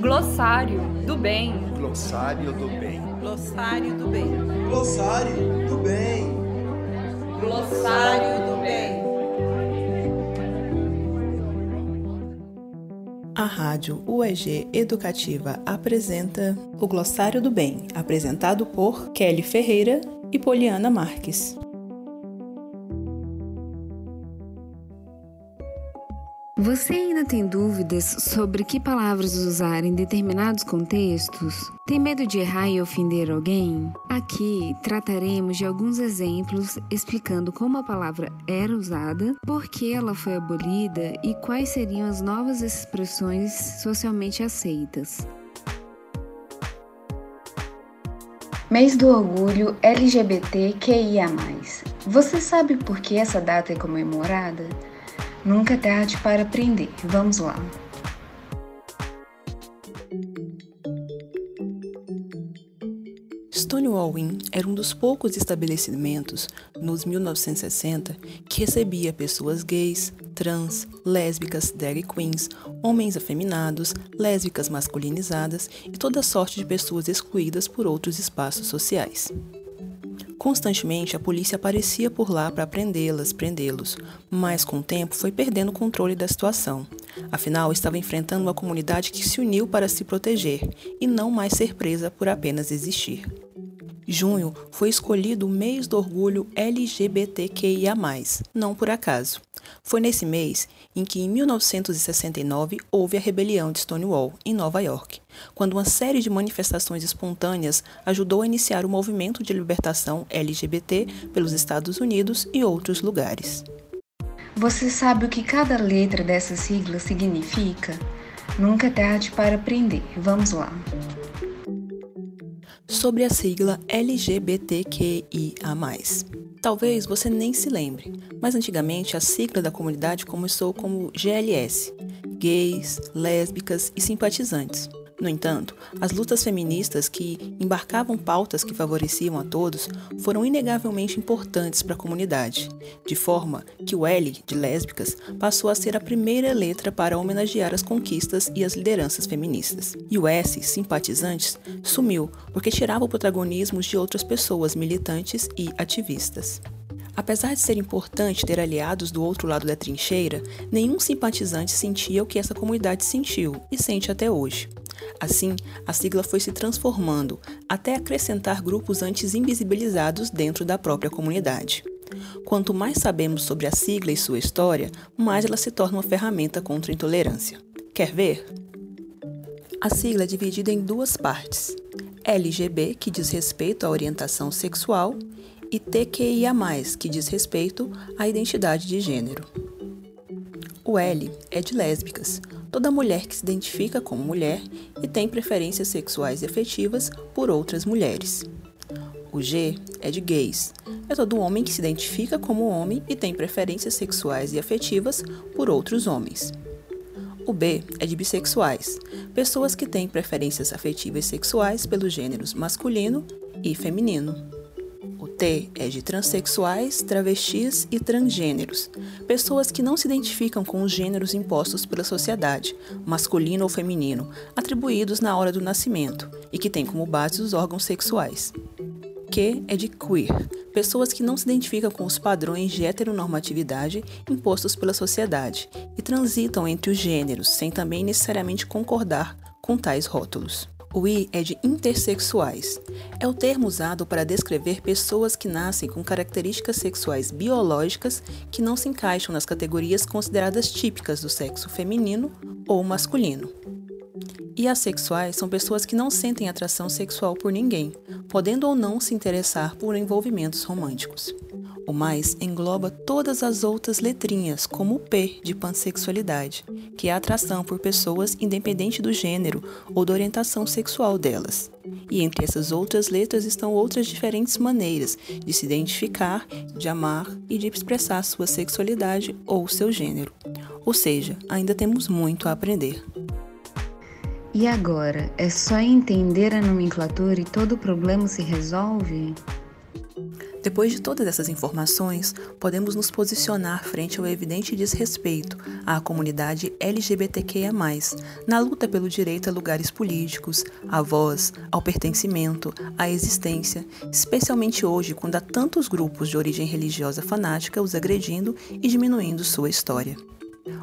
Glossário do bem. Glossário do bem. Glossário do bem. Glossário do bem. Glossário do bem. A Rádio UEG Educativa apresenta o Glossário do Bem, apresentado por Kelly Ferreira e Poliana Marques. Você ainda tem dúvidas sobre que palavras usar em determinados contextos? Tem medo de errar e ofender alguém? Aqui trataremos de alguns exemplos explicando como a palavra era usada, por que ela foi abolida e quais seriam as novas expressões socialmente aceitas. Mês do Orgulho LGBTQIA. Você sabe por que essa data é comemorada? Nunca é tarde para aprender. Vamos lá. Stonewall Inn era um dos poucos estabelecimentos nos 1960 que recebia pessoas gays, trans, lésbicas, drag queens, homens afeminados, lésbicas masculinizadas e toda sorte de pessoas excluídas por outros espaços sociais. Constantemente a polícia aparecia por lá para prendê-las, prendê-los, mas com o tempo foi perdendo o controle da situação. Afinal, estava enfrentando uma comunidade que se uniu para se proteger e não mais ser presa por apenas existir. Junho foi escolhido o mês do orgulho LGBTQIA, não por acaso. Foi nesse mês em que, em 1969, houve a rebelião de Stonewall, em Nova York, quando uma série de manifestações espontâneas ajudou a iniciar o movimento de libertação LGBT pelos Estados Unidos e outros lugares. Você sabe o que cada letra dessa sigla significa? Nunca é tarde para aprender. Vamos lá sobre a sigla LGBTQIA. Talvez você nem se lembre, mas antigamente a sigla da comunidade começou como GLS gays, lésbicas e simpatizantes. No entanto, as lutas feministas que embarcavam pautas que favoreciam a todos foram inegavelmente importantes para a comunidade, de forma que o L de lésbicas passou a ser a primeira letra para homenagear as conquistas e as lideranças feministas. E o S, simpatizantes, sumiu porque tirava o protagonismo de outras pessoas militantes e ativistas. Apesar de ser importante ter aliados do outro lado da trincheira, nenhum simpatizante sentia o que essa comunidade sentiu e sente até hoje. Assim, a sigla foi se transformando até acrescentar grupos antes invisibilizados dentro da própria comunidade. Quanto mais sabemos sobre a sigla e sua história, mais ela se torna uma ferramenta contra a intolerância. Quer ver? A sigla é dividida em duas partes: LGB, que diz respeito à orientação sexual, e TQIA, que diz respeito à identidade de gênero. O L é de lésbicas, toda mulher que se identifica como mulher e tem preferências sexuais e afetivas por outras mulheres. O G é de gays, é todo homem que se identifica como homem e tem preferências sexuais e afetivas por outros homens. O B é de bissexuais, pessoas que têm preferências afetivas e sexuais pelos gêneros masculino e feminino. T é de transexuais, travestis e transgêneros, pessoas que não se identificam com os gêneros impostos pela sociedade, masculino ou feminino, atribuídos na hora do nascimento e que têm como base os órgãos sexuais. Q é de queer, pessoas que não se identificam com os padrões de heteronormatividade impostos pela sociedade e transitam entre os gêneros sem também necessariamente concordar com tais rótulos. O I é de intersexuais. É o termo usado para descrever pessoas que nascem com características sexuais biológicas que não se encaixam nas categorias consideradas típicas do sexo feminino ou masculino. E assexuais são pessoas que não sentem atração sexual por ninguém, podendo ou não se interessar por envolvimentos românticos. O mais engloba todas as outras letrinhas, como o P de pansexualidade, que é a atração por pessoas independente do gênero ou da orientação sexual delas. E entre essas outras letras estão outras diferentes maneiras de se identificar, de amar e de expressar sua sexualidade ou seu gênero. Ou seja, ainda temos muito a aprender. E agora, é só entender a nomenclatura e todo o problema se resolve? Depois de todas essas informações, podemos nos posicionar frente ao evidente desrespeito à comunidade LGBTQIA, na luta pelo direito a lugares políticos, à voz, ao pertencimento, à existência, especialmente hoje, quando há tantos grupos de origem religiosa fanática os agredindo e diminuindo sua história.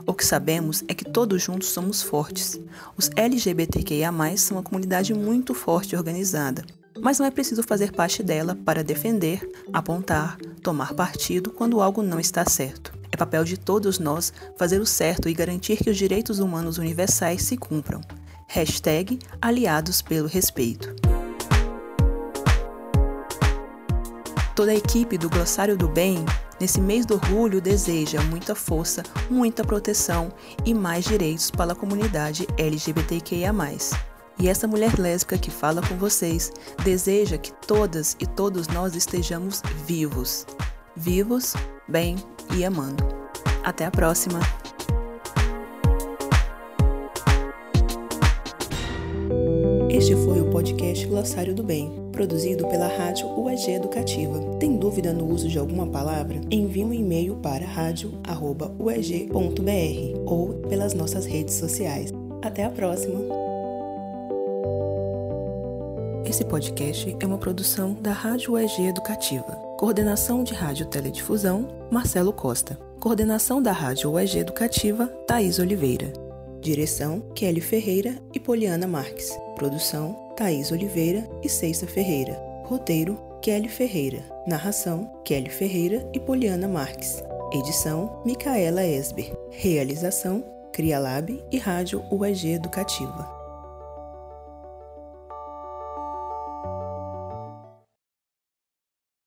O que sabemos é que todos juntos somos fortes. Os LGBTQIA, são uma comunidade muito forte e organizada mas não é preciso fazer parte dela para defender, apontar, tomar partido quando algo não está certo. É papel de todos nós fazer o certo e garantir que os direitos humanos universais se cumpram. Hashtag Aliados pelo Respeito. Toda a equipe do Glossário do Bem, nesse mês do orgulho, deseja muita força, muita proteção e mais direitos para a comunidade LGBTQIA. E essa mulher lésbica que fala com vocês deseja que todas e todos nós estejamos vivos. Vivos, bem e amando. Até a próxima! Este foi o podcast Glossário do Bem, produzido pela Rádio UEG Educativa. Tem dúvida no uso de alguma palavra? Envie um e-mail para radio.ueg.br ou pelas nossas redes sociais. Até a próxima! Esse podcast é uma produção da Rádio UEG Educativa. Coordenação de Rádio Teledifusão, Marcelo Costa. Coordenação da Rádio UEG Educativa, Thaís Oliveira. Direção, Kelly Ferreira e Poliana Marques. Produção, Thaís Oliveira e Ceissa Ferreira. Roteiro, Kelly Ferreira. Narração, Kelly Ferreira e Poliana Marques. Edição, Micaela Esber. Realização, Crialab e Rádio UEG Educativa.